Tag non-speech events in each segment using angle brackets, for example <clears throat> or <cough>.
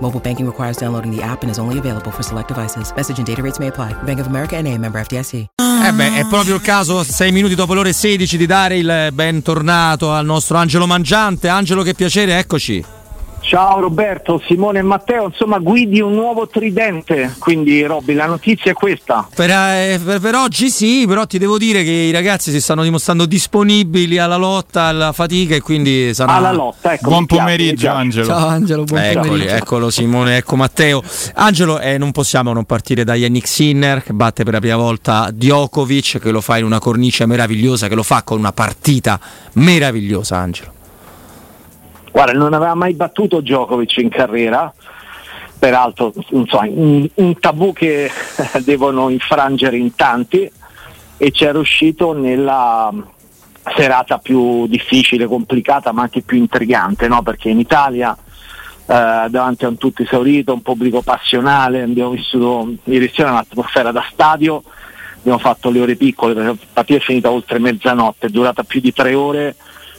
Mobile banking requires downloading the app and is only available for select devices. Message and data rates may apply. Bank of America and a member FDIC. Eh beh, è proprio il caso, sei minuti dopo le ore 16, di dare il bentornato al nostro Angelo Mangiante. Angelo, che piacere, eccoci. Ciao Roberto, Simone e Matteo, insomma guidi un nuovo tridente, quindi Robby la notizia è questa. Per, eh, per, per, oggi sì, però ti devo dire che i ragazzi si stanno dimostrando disponibili alla lotta, alla fatica e quindi sarà... Alla lotta, ecco. Buon pomeriggio piace, Angelo. Ciao Angelo, buon Eccoli, pomeriggio. Eccolo Simone, ecco Matteo. Angelo, eh, non possiamo non partire da Yannick Sinner che batte per la prima volta Djokovic, che lo fa in una cornice meravigliosa, che lo fa con una partita meravigliosa Angelo. Guarda, non aveva mai battuto Djokovic in carriera, peraltro so, un, un, tabù che <laughs> devono infrangere in tanti e ci è riuscito nella serata più difficile, complicata ma anche più intrigante, no? perché in Italia eh, davanti a un tutto esaurito, un pubblico passionale, abbiamo vissuto ieri sera un'atmosfera da stadio, abbiamo fatto le ore piccole, la partita è finita oltre mezzanotte, è durata più di tre ore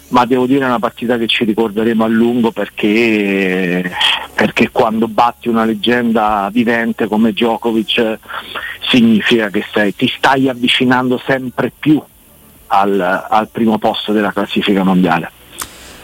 ma devo dire è una partita che ci ricorderemo a lungo perché, perché quando batti una leggenda vivente come Djokovic significa che sei, ti stai avvicinando sempre più al, al primo posto della classifica mondiale.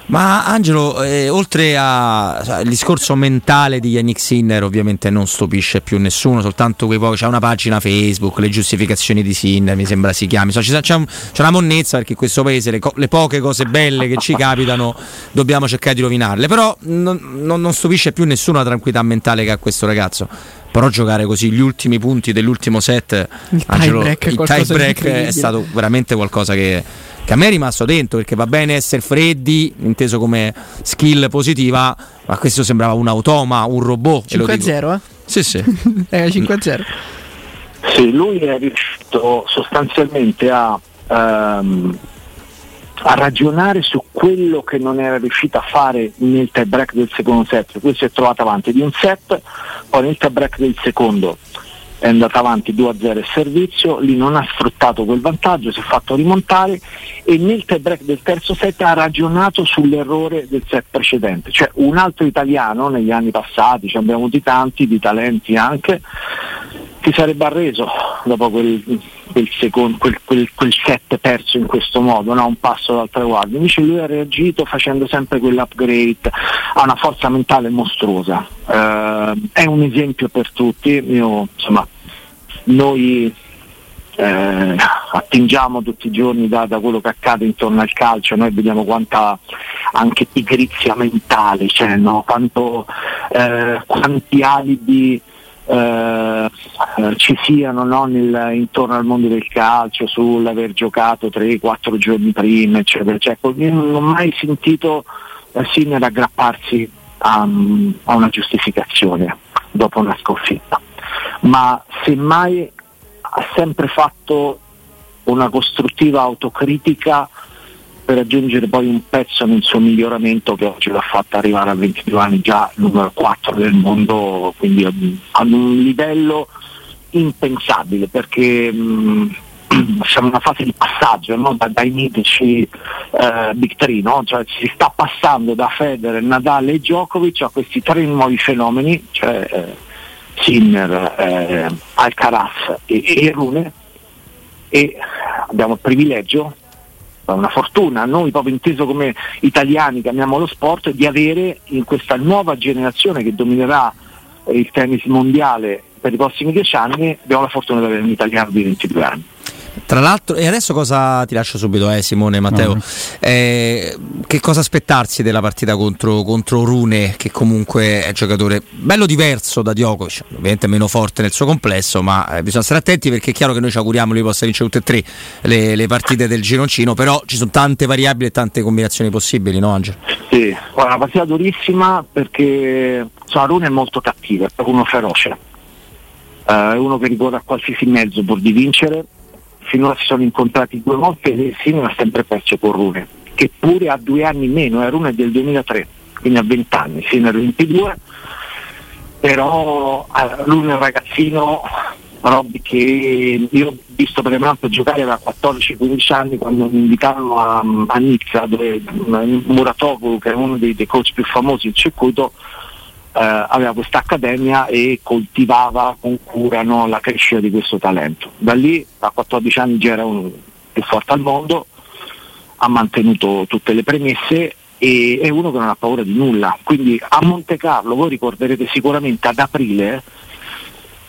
Ma Angelo, eh, oltre al discorso mentale di Yannick Sinner, ovviamente non stupisce più nessuno, soltanto quei pochi, c'è una pagina Facebook, le giustificazioni di Sinner, mi sembra si chiami. So, c'è, c'è, una monnezza perché in questo paese le, le, poche cose belle che ci capitano dobbiamo cercare di rovinarle. Però non, non, non stupisce più nessuno la tranquillità mentale che ha questo ragazzo però giocare così gli ultimi punti dell'ultimo set il tie break, il tie break è stato veramente qualcosa che che a me è rimasto dentro perché va bene essere freddi, inteso come skill positiva, ma questo sembrava un automa, un robot. 5-0, eh? Sì, sì. <laughs> Era 5-0. Sì, lui è riuscito sostanzialmente a, um, a, ragionare su quello che non era riuscito a fare nel tie break del secondo set. Lui si è trovato avanti di un set, poi nel tie break del secondo è andata avanti 2-0 il servizio, lì non ha sfruttato quel vantaggio, si è fatto rimontare e nel tie break del terzo set ha ragionato sull'errore del set precedente, cioè un altro italiano negli anni passati, ci abbiamo avuti tanti, di talenti anche, si sarebbe arreso dopo quel, quel, secondo, quel, quel, set perso in questo modo, no? un passo dal traguardo. Invece lui ha reagito facendo sempre quell'upgrade, ha una forza mentale mostruosa. Uh, è un esempio per tutti, Io, insomma, noi eh, attingiamo tutti i giorni da, da, quello che accade intorno al calcio, noi vediamo quanta anche pigrizia mentale c'è, no? Quanto, eh, quanti alibi eh, ci siano no? Nel, intorno al mondo del calcio sull'aver giocato 3-4 giorni prima, eccetera. Cioè, io non ho mai sentito eh, Sinner aggrapparsi a, a una giustificazione dopo una sconfitta ma semmai ha sempre fatto una costruttiva autocritica per raggiungere poi un pezzo nel suo miglioramento che oggi l'ha fatta arrivare a 22 anni già numero 4 del mondo, quindi ad un livello impensabile perché mh, <clears throat> siamo in una fase di passaggio no? da, dai mitici eh, Big 3, no? cioè, si sta passando da Federer, Nadal e Djokovic a questi tre nuovi fenomeni, cioè, eh, Sinner, eh, Alcaraz e, e Rune e abbiamo il privilegio, una fortuna, noi proprio inteso come italiani che amiamo lo sport, di avere in questa nuova generazione che dominerà il tennis mondiale per i prossimi dieci anni, abbiamo la fortuna di avere un italiano di 22 anni. Tra l'altro, e adesso cosa ti lascio subito, eh, Simone Matteo? No. Eh, che cosa aspettarsi della partita contro, contro, Rune, che comunque è un giocatore bello diverso da Djokovic, ovviamente meno forte nel suo complesso, ma eh, bisogna stare attenti perché è chiaro che noi ci auguriamo che lui possa vincere tutte e tre le, le, partite del gironcino, però ci sono tante variabili e tante combinazioni possibili, no Angelo? Sì, una partita durissima perché insomma, Rune è molto cattivo, è uno feroce, uh, è uno che ricorre a qualsiasi mezzo pur di vincere finora si sono incontrati due volte e Simon ha sempre perso con Rune, che pure ha due anni meno, eh, Rune è del 2003, quindi ha 20 anni, Sinner 22, però eh, Rune è un ragazzino Robby che io ho visto per esempio giocare da 14-15 anni quando mi invitarono a, a Nizza dove Muratoglu che è uno dei, dei coach più famosi del circuito eh, aveva questa accademia e coltivava con cura no, la crescita di questo talento. Da lì a 14 anni già era uno più forte al mondo, ha mantenuto tutte le premesse e è uno che non ha paura di nulla. Quindi a Monte Carlo, voi ricorderete sicuramente ad aprile,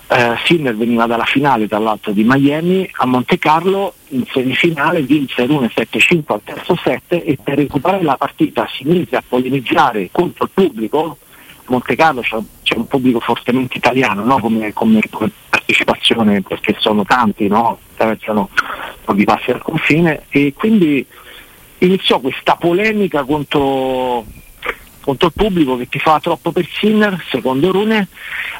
eh, Sinner veniva dalla finale tra l'altro di Miami, a Monte Carlo in semifinale vinse l'1 7-5 al terzo set e per recuperare la partita si inizia a polemizzare contro il pubblico Monte Carlo c'è, c'è, un pubblico fortemente italiano no? come, come, partecipazione perché sono tanti, no? attraversano pochi passi al confine e quindi iniziò questa polemica contro, contro il pubblico che ti fa troppo per Sinner, secondo Rune,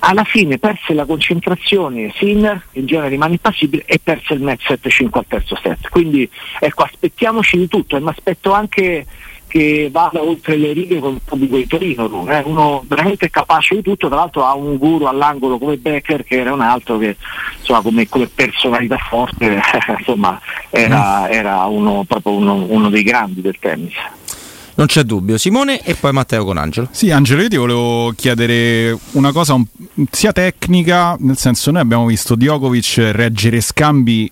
alla fine perse la concentrazione Sinner, in genere rimane impassibile e perse il match 7-5 al terzo set. Quindi ecco, aspettiamoci di tutto, e mi aspetto anche che vada oltre le righe con il pubblico di Torino, è uno veramente capace di tutto, tra l'altro ha un guru all'angolo come Becker che era un altro che insomma, come, come, personalità forte <laughs> insomma, era, mm. era uno, proprio uno, uno dei grandi del tennis. Non c'è dubbio. Simone e poi Matteo con Angelo. Sì, Angelo, io ti volevo chiedere una cosa un, sia tecnica, nel senso noi abbiamo visto Djokovic reggere scambi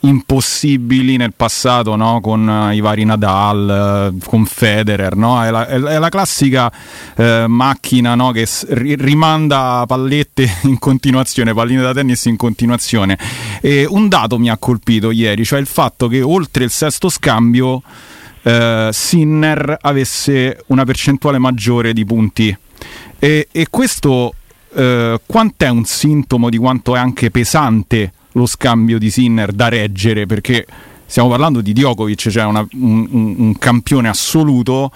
impossibili nel passato no? con uh, i vari Nadal, uh, con Federer, no? è, la, è, la, classica uh, macchina no? che rimanda pallette <laughs> in continuazione, palline da tennis in continuazione. E un dato mi ha colpito ieri, cioè il fatto che oltre il sesto scambio Sinner avesse una percentuale maggiore di punti. E, e questo quant'è un sintomo di quanto è anche pesante lo scambio di Sinner da reggere perché stiamo parlando di Djokovic, cioè una, un, un, campione assoluto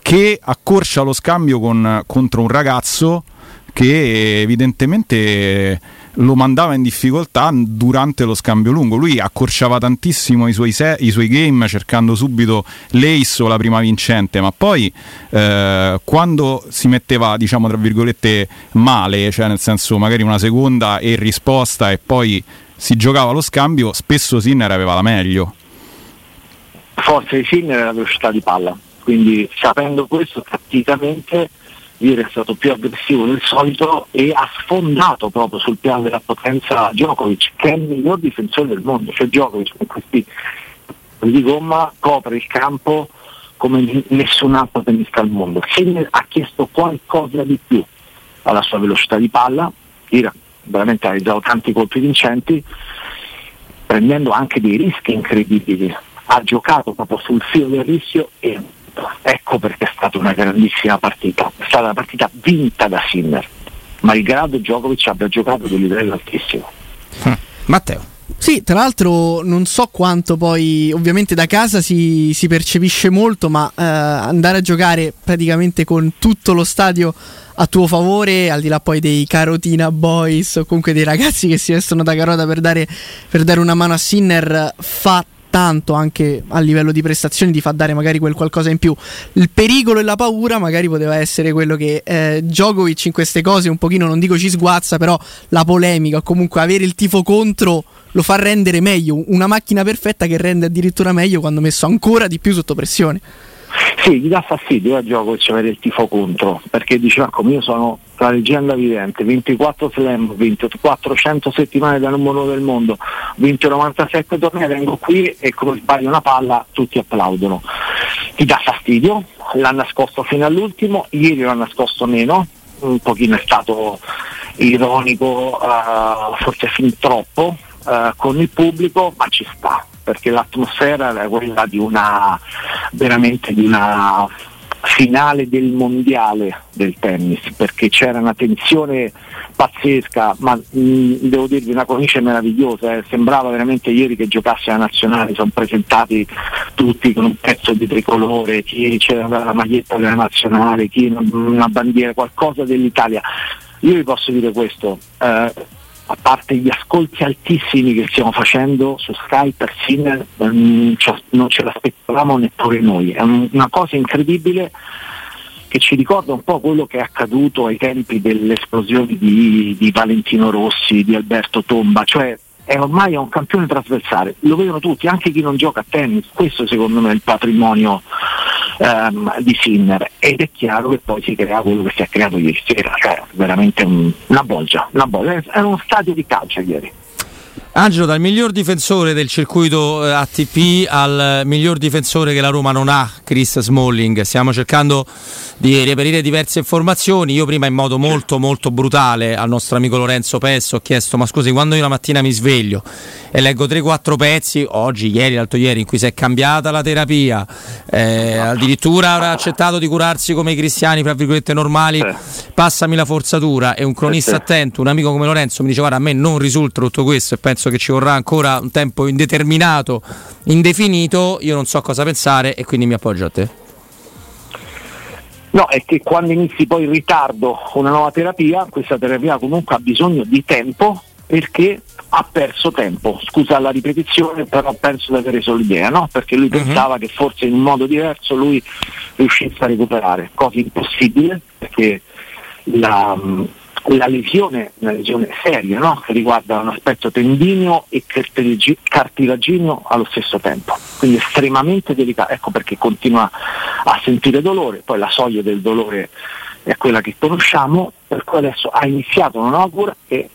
che accorcia lo scambio con, contro un ragazzo che evidentemente lo mandava in difficoltà durante lo scambio lungo. Lui accorciava tantissimo i suoi, se- i suoi game cercando subito l'ace o la prima vincente, ma poi eh, quando si metteva, diciamo, tra virgolette, male, cioè nel senso magari una seconda e risposta e poi si giocava lo scambio, spesso Sinner aveva la meglio. Di Sinner è la velocità di palla, quindi sapendo questo tatticamente ieri è stato più aggressivo del solito e ha sfondato proprio sul piano della potenza Djokovic, che è il miglior difensore del mondo, cioè Djokovic con questi di gomma copre il campo come nessun altro tennista al mondo. Sinner ha chiesto qualcosa di più alla sua velocità di palla, ieri veramente ha realizzato tanti colpi vincenti, prendendo anche dei rischi incredibili. Ha giocato proprio sul filo del rischio e ecco perché è stata una grandissima partita. È stata una partita vinta da Sinner, malgrado Djokovic abbia giocato di livello altissimo. Hm. Matteo. Sì, tra l'altro non so quanto poi, ovviamente da casa si, si percepisce molto, ma eh, andare a giocare praticamente con tutto lo stadio a tuo favore, al di là poi dei Carotina Boys o comunque dei ragazzi che si vestono da carota per dare, per dare una mano a Sinner, fa tanto anche a livello di prestazioni di far dare magari quel qualcosa in più. Il pericolo e la paura magari poteva essere quello che eh, Djokovic in queste cose un pochino, non dico ci sguazza, però la polemica o comunque avere il tifo contro lo fa rendere meglio, una macchina perfetta che rende addirittura meglio quando messo ancora di più sotto pressione. Sì, gli dà fastidio a Djokovic avere il tifo contro, perché diceva come io sono la leggenda vivente, 24 slam, ho vinto 400 settimane da numero uno del mondo, ho vinto 97 tornei, vengo qui e come sbaglio una palla tutti applaudono. Ti dà fastidio, l'ha nascosto fino all'ultimo, ieri l'ha nascosto meno, un pochino è stato ironico, uh, forse fin troppo, eh, con il pubblico, ma ci sta, perché l'atmosfera era quella di una veramente di una finale del mondiale del tennis perché c'era una tensione pazzesca ma mh, devo dirvi una cornice meravigliosa eh. sembrava veramente ieri che giocasse la nazionale sono presentati tutti con un pezzo di tricolore chi c'era la maglietta della nazionale chi una bandiera qualcosa dell'Italia io vi posso dire questo eh, a parte gli ascolti altissimi che stiamo facendo su Skype per Sinner non ce l'aspettavamo neppure noi, è una cosa incredibile che ci ricorda un po' quello che è accaduto ai tempi delle esplosioni di, di Valentino Rossi, di Alberto Tomba, cioè è ormai un campione trasversale, lo vedono tutti, anche chi non gioca a tennis, questo secondo me è il patrimonio ehm, di Sinner ed è chiaro che poi si crea quello che si è creato ieri sera, cioè veramente un, una bolgia, una bolgia, era uno stadio di calcio ieri. Angelo, dal miglior difensore del circuito eh, ATP al miglior difensore che la Roma non ha, Chris Smalling. Stiamo cercando di reperire diverse informazioni. Io prima in modo molto molto brutale al nostro amico Lorenzo Pesso ho chiesto ma scusi quando io la mattina mi sveglio e leggo 3-4 pezzi, oggi, ieri, l'altro ieri, in cui si è cambiata la terapia, eh, addirittura avrà accettato di curarsi come i cristiani, tra virgolette, normali, passami la forzatura e un cronista attento, un amico come Lorenzo mi dice guarda a me non risulta tutto questo e penso che ci vorrà ancora un tempo indeterminato, indefinito, io non so cosa pensare e quindi mi appoggio a te. No, è che quando inizi poi in ritardo una nuova terapia, questa terapia comunque ha bisogno di tempo perché ha perso tempo, scusa la ripetizione, però penso di avere solo l'idea, no? Perché lui uh-huh. pensava che forse in un modo diverso lui riuscisse a recuperare, cosa impossibile perché la, la lesione una lesione seria, no? Che riguarda un aspetto tendineo e cartilagineo allo stesso tempo, quindi estremamente delicato, ecco perché continua a sentire dolore, poi la soglia del dolore è quella che conosciamo, per cui adesso ha iniziato una nuova cura che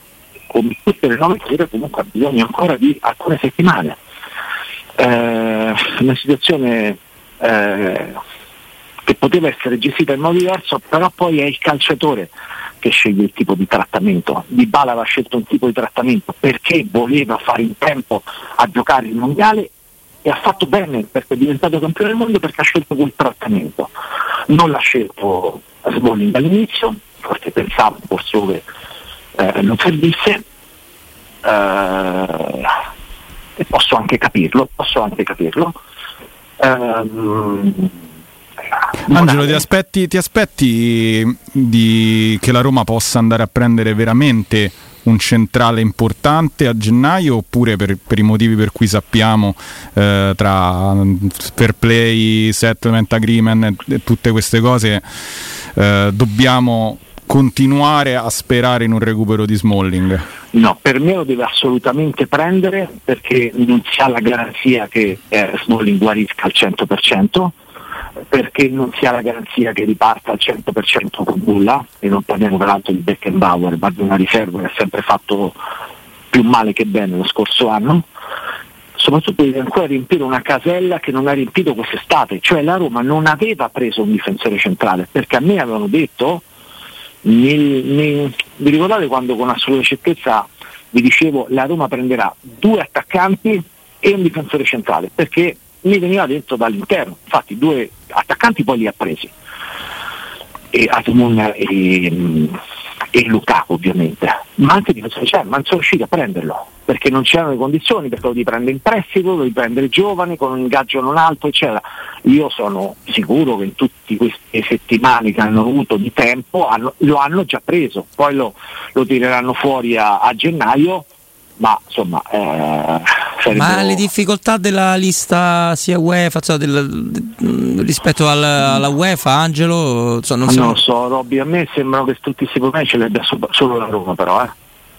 come tutte le nuove cure comunque ha bisogno ancora di alcune settimane. Eh, una situazione eh, che poteva essere gestita in modo diverso, però poi è il calciatore che sceglie il tipo di trattamento. Di Bala aveva scelto un tipo di trattamento perché voleva fare in tempo a giocare il mondiale e ha fatto bene perché è diventato campione del mondo perché ha scelto quel trattamento. Non l'ha scelto Smalling all'inizio, forse pensava forse dove eh, non servisse eh, e posso anche capirlo, posso anche capirlo. Um, Angelo, ti aspetti, ti aspetti di, che la Roma possa andare a prendere veramente un centrale importante a gennaio oppure per, per i motivi per cui sappiamo eh, tra fair play, settlement agreement e tutte queste cose eh, dobbiamo continuare a sperare in un recupero di Smalling? No, per me lo deve assolutamente prendere perché non si ha la garanzia che eh, Smalling guarisca al 100%, perché non si ha la garanzia che riparta al 100% con nulla, e non parliamo peraltro di Beckenbauer, ma di una riserva che ha sempre fatto più male che bene lo scorso anno. Soprattutto deve ancora riempire una casella che non ha riempito quest'estate, cioè la Roma non aveva preso un difensore centrale, perché a me avevano detto nel, nel, vi ricordate quando con assoluta certezza vi dicevo la Roma prenderà due attaccanti e un difensore centrale perché mi veniva detto dall'interno, infatti due attaccanti poi li ha presi, e Asmun e, e Lukaku ovviamente, ma anche difensore cioè, ma non sono riusciti a prenderlo perché non c'erano le condizioni, perché lo devi prendere in prestito, lo devi prendere giovane, con un ingaggio non alto, eccetera. Io sono sicuro che in tutte queste settimane che hanno avuto di tempo hanno, lo hanno già preso, poi lo, lo tireranno fuori a, a gennaio ma insomma eh, sarebbe... ma le difficoltà della lista sia UEFA cioè del, rispetto al, alla UEFA Angelo cioè, non, non lo so Robby a me sembrano che tutti questi problemi ce li abbia solo la Roma però eh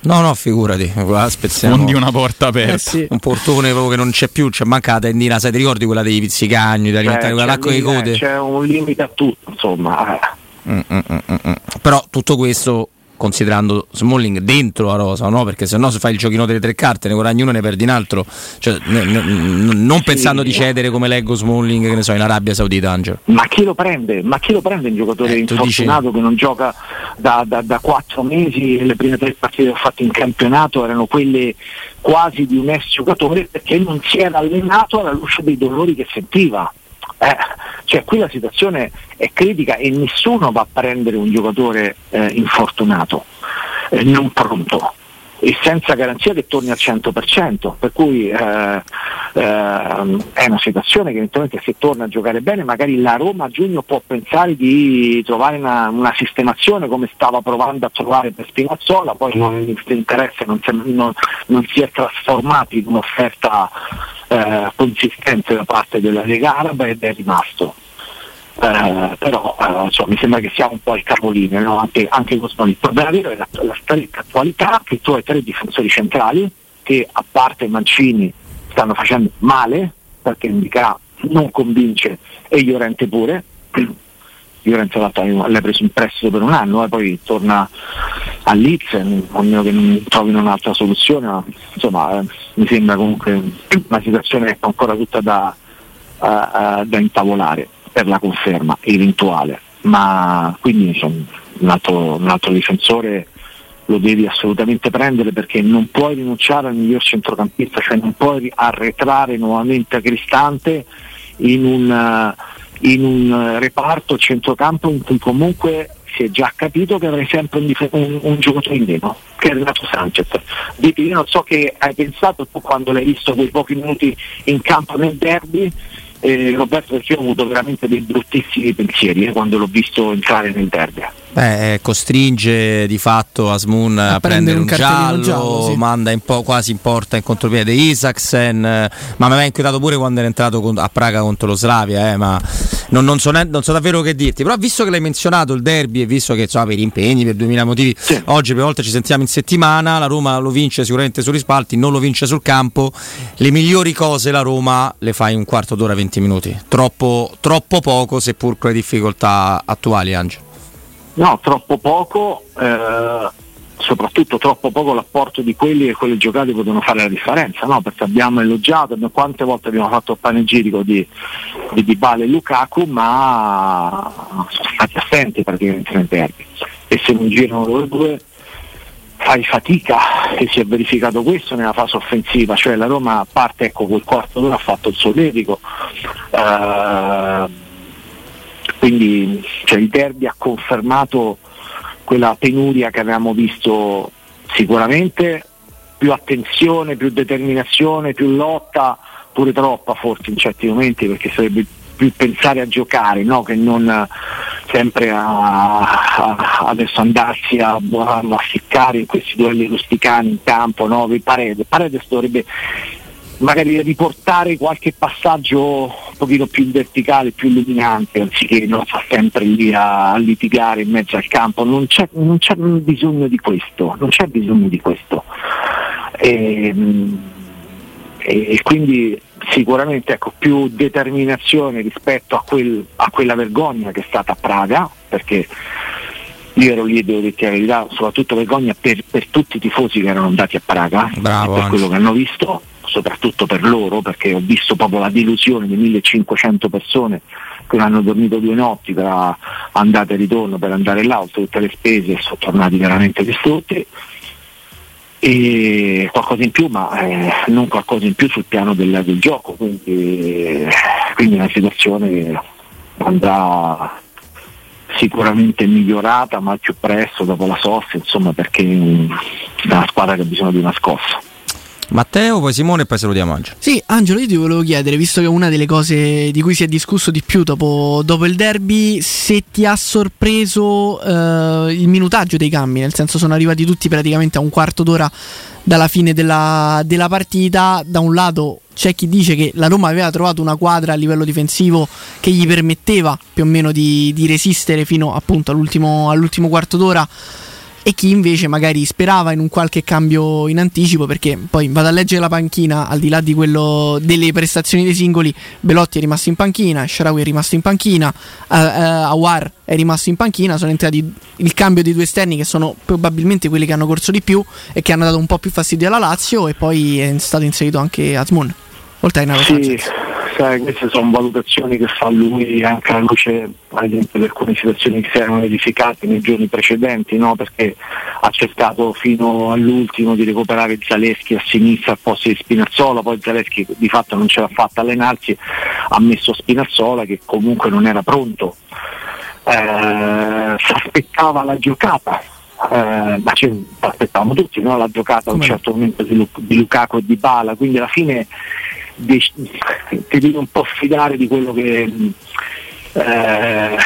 No, no, figurati, spezziamo. Fondi una porta aperta. Eh sì. Un portone proprio che non c'è più, c'è manca la tendina, sai, ti ricordi quella dei pizzicagni, di alimentare quella l'acqua di code? C'è un limite a tutto, insomma. Mm, mm, mm, mm, mm. Però tutto questo considerando Smalling dentro la rosa, no? perché se no se fai il giochino delle tre carte ne guadagni uno e ne perdi un altro, cioè, n- n- non sì. pensando di cedere come leggo Smalling che ne so, in Arabia Saudita Angelo. Ma chi lo prende? Ma chi lo prende un giocatore eh, infortunato dici... che non gioca da, da, da quattro mesi, le prime tre partite che ho fatto in campionato erano quelle quasi di un ex giocatore perché non si era allenato alla luce dei dolori che sentiva. Eh, cioè qui la situazione è critica e nessuno va a prendere un giocatore eh, infortunato, eh, non pronto e senza garanzia che torni al 100%, per cui eh, eh, è una situazione che eventualmente se torna a giocare bene magari la Roma a giugno può pensare di trovare una, una sistemazione come stava provando a trovare per Spinazzola, poi non, questo interesse non, non, non, si è trasformato in un'offerta eh, consistente da parte della Lega Araba ed è rimasto. Eh, però eh, insomma, mi sembra che sia un po' il capolinea no? anche, anche con Il problema vero è la, la stretta attualità che tu hai tre difensori centrali che a parte Mancini stanno facendo male perché Indica non convince e Llorente pure. <clears throat> Llorente l'ha preso in prestito per un anno e poi torna a Leeds a meno che non trovino un'altra soluzione ma, insomma eh, mi sembra comunque una situazione ancora tutta da, uh, uh, da intavolare per la conferma eventuale, ma quindi insomma, un, altro, un altro difensore lo devi assolutamente prendere perché non puoi rinunciare al miglior centrocampista, cioè non puoi arretrare nuovamente a Cristante in un, in un reparto centrocampo in cui comunque si è già capito che avrai sempre un, un, un giocatore in meno, che è Renato Sanchez. Dipi, io non so che hai pensato tu quando l'hai visto quei pochi minuti in campo nel derby, eh, Roberto perché ho avuto veramente dei bruttissimi pensieri eh, quando l'ho visto entrare nel derby. Beh, costringe di fatto Asmun a, a prendere un, un giallo, giallo sì. manda in po- quasi in porta in contropiede Isaksen, ma mi aveva inquietato pure quando era entrato con- a Praga contro lo Slavia, eh, ma non, non, so non, so davvero che dirti. Però visto che l'hai menzionato il derby e visto che insomma, per impegni, per 2000 motivi, sì. oggi per volte ci sentiamo in settimana, la Roma lo vince sicuramente sugli spalti, non lo vince sul campo, le migliori cose la Roma le fa in un quarto d'ora, 20 minuti. Troppo, troppo poco seppur con le difficoltà attuali, Angelo. No, troppo poco, eh, soprattutto troppo poco l'apporto di quelli che quelle giocate potevano fare la differenza, no? perché abbiamo elogiato, quante volte abbiamo fatto il panegirico di, di Dybala e Lukaku, ma sono stati assenti praticamente nel derby. E se non girano loro due fai fatica e si è verificato questo nella fase offensiva, cioè la Roma a parte ecco quel quarto d'ora ha fatto il suo dedico. Eh, quindi cioè, il derby ha confermato quella penuria che avevamo visto sicuramente, più attenzione, più determinazione, più lotta, pure troppa forse in certi momenti perché sarebbe più pensare a giocare no? che non sempre a, a adesso andarsi a, a, a ficcare in questi duelli rusticani in campo, no? Paredes, Paredes dovrebbe magari riportare qualche passaggio pochino più verticale, più illuminante, anziché non sta sempre lì a, litigare in mezzo al campo, non c'è, non c'è bisogno di questo, non c'è bisogno di questo. E, ehm, e quindi sicuramente ecco, più determinazione rispetto a, quel, a, quella vergogna che è stata a Praga, perché io ero lì devo dire la verità, soprattutto vergogna per, per, tutti i tifosi che erano andati a Praga, Bravo, per quello che hanno visto, soprattutto per loro, perché ho visto proprio la delusione di 1500 persone che non hanno dormito due notti per andata e ritorno, per andare là, tutte le spese sono tornati veramente distrutti. E qualcosa in più, ma eh, non qualcosa in più sul piano del, del gioco, quindi, quindi una situazione che andrà sicuramente migliorata ma al più presto dopo la sosta, insomma perché è una squadra che ha bisogno di una scossa. Matteo, poi Simone e poi salutiamo Angelo. Sì, Angelo, io ti volevo chiedere, visto che una delle cose di cui si è discusso di più dopo, dopo il derby, se ti ha sorpreso eh, il minutaggio dei cambi, nel senso sono arrivati tutti praticamente a un quarto d'ora dalla fine della, della partita. Da un lato c'è chi dice che la Roma aveva trovato una quadra a livello difensivo che gli permetteva più o meno di, di resistere fino appunto all'ultimo, all'ultimo quarto d'ora e chi invece magari sperava in un qualche cambio in anticipo perché poi vado a leggere la panchina al di là di quello delle prestazioni dei singoli Belotti è rimasto in panchina Sharawi è rimasto in panchina uh, uh, Awar è rimasto in panchina sono entrati il cambio di due esterni che sono probabilmente quelli che hanno corso di più e che hanno dato un po' più fastidio alla Lazio e poi è stato inserito anche Azmoun. Oltre a Naro Sì, Sanchez sai, queste sono valutazioni che fa lui anche alla luce ad esempio di alcune situazioni che si erano verificate nei giorni precedenti, no? perché ha cercato fino all'ultimo di recuperare Zaleschi a sinistra al posto di Spinazzola, poi Zaleschi di fatto non ce l'ha fatta allenarsi, ha messo Spinazzola che comunque non era pronto, eh, si aspettava la giocata. Eh, ma ci aspettavamo tutti no? la giocata a un certo momento di, Lu- di Lukaku e di Bala quindi alla fine dec- ti devi un po' fidare di quello che eh,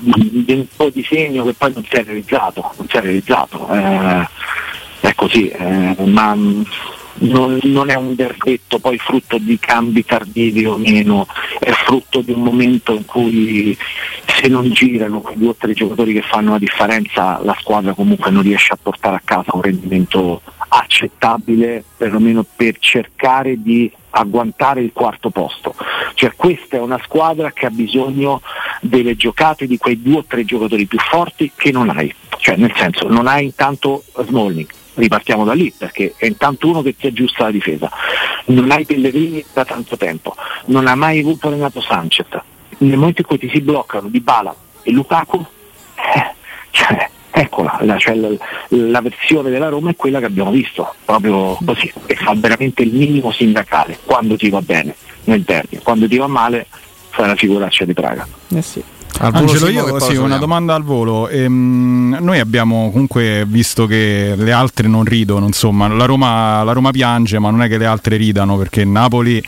di, un po' di segno che poi non si è realizzato, non si è realizzato. Eh, è così, eh, ma non, non è un verdetto poi frutto di cambi tardivi o meno, è frutto di un momento in cui se non girano quei due o tre giocatori che fanno la differenza la squadra comunque non riesce a portare a casa un rendimento accettabile perlomeno per cercare di agguantare il quarto posto. Cioè questa è una squadra che ha bisogno delle giocate di quei due o tre giocatori più forti che non hai. Cioè nel senso non hai intanto Smalling, ripartiamo da lì perché è intanto uno che ti aggiusta la difesa, non hai Pellegrini da tanto tempo, non ha mai avuto Renato Sanchez. Nel momento in cui ti si bloccano Di Bala e Lukaku, eh, cioè, eccola, la, cioè, la, la versione della Roma è quella che abbiamo visto, proprio così, e fa veramente il minimo sindacale, quando ti va bene nel derby, quando ti va male fai la figuraccia di Praga. eh sì. Al volo Angelo, che io sì, una domanda al volo. Ehm, noi abbiamo comunque visto che le altre non ridono, insomma, la Roma, la Roma piange, ma non è che le altre ridano perché Napoli,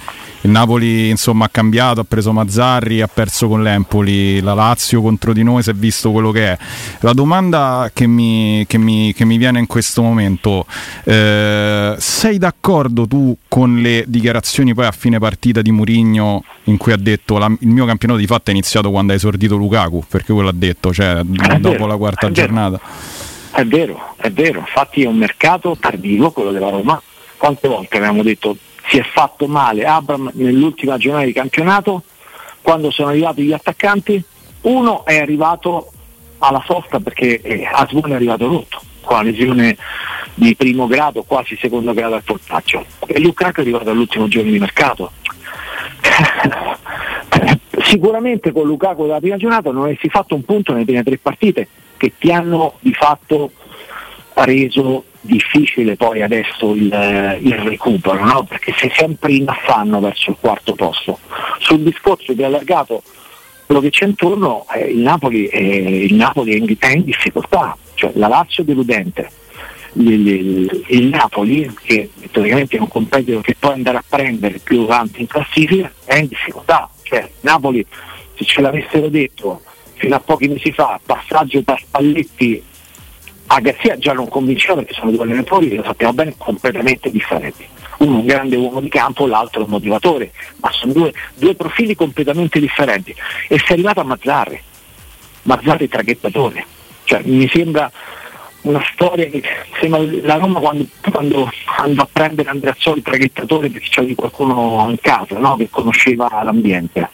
il Napoli insomma, ha cambiato, ha preso Mazzarri, ha perso con l'Empoli, la Lazio contro di noi si è visto quello che è. La domanda che mi, che mi- che mi viene in questo momento, eh, sei d'accordo tu con le dichiarazioni poi a fine partita di Murigno in cui ha detto "La- il mio campionato di fatto è iniziato quando ha esordito Lukaku, perché quello ha detto, cioè dopo vero, la quarta è giornata. È vero, è vero, infatti è un mercato tardivo quello della Roma. Quante volte avevamo detto si è fatto male Abram nell'ultima giornata di campionato, quando sono arrivati gli attaccanti, uno è arrivato alla sosta perché eh, Asmun è arrivato rotto, con la lesione di primo grado, quasi secondo grado al polpaccio, e Lukaku è arrivato all'ultimo giorno di mercato. <laughs> Sicuramente con Lukaku della prima giornata non avessi fatto un punto nelle prime tre partite che ti hanno di fatto reso difficile poi adesso il, eh, il recupero, no? perché sei sempre in affanno verso il quarto posto. Sul discorso di allargato quello che c'è intorno, eh, il, Napoli è, il Napoli è in, è in difficoltà, cioè la Lazio è deludente. Il, il- il Napoli, che teoricamente è un competitor che può andare a prendere più avanti in classifica, è in difficoltà. Cioè, Napoli, se ce l'avessero detto fino a pochi mesi fa, passaggio da Spalletti a Garzia già non convinceva perché sono due allenatori lo sappiamo bene completamente differenti. Uno un grande uomo di campo, l'altro un motivatore, ma sono due, due profili completamente differenti. E si è arrivato a Mazzarri, Mazzarri traghettatore. Cioè, mi sembra una storia che sembra la Roma quando, quando andò a prendere Andreazzoli traghettatore perché c'era qualcuno in casa no? che conosceva l'ambiente.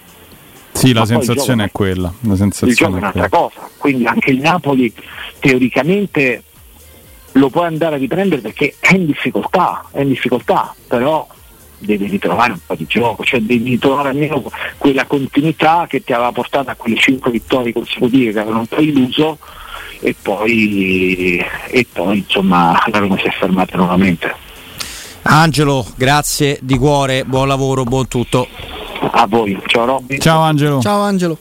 Sì, la sensazione è quella. La il gioco è sensazione è un'altra cosa, quindi anche il Napoli teoricamente lo puoi andare a riprendere perché è in difficoltà, è in difficoltà, però devi ritrovare un po' di gioco, cioè devi ritrovare almeno quella continuità che ti aveva portato a quelle 5 vittorie consecutive che avevano un po' illuso e poi, e poi insomma la Roma si è fermata nuovamente. Angelo, grazie di cuore, buon lavoro, buon tutto. A voi, ciao Robby. Ciao Angelo. Ciao Angelo.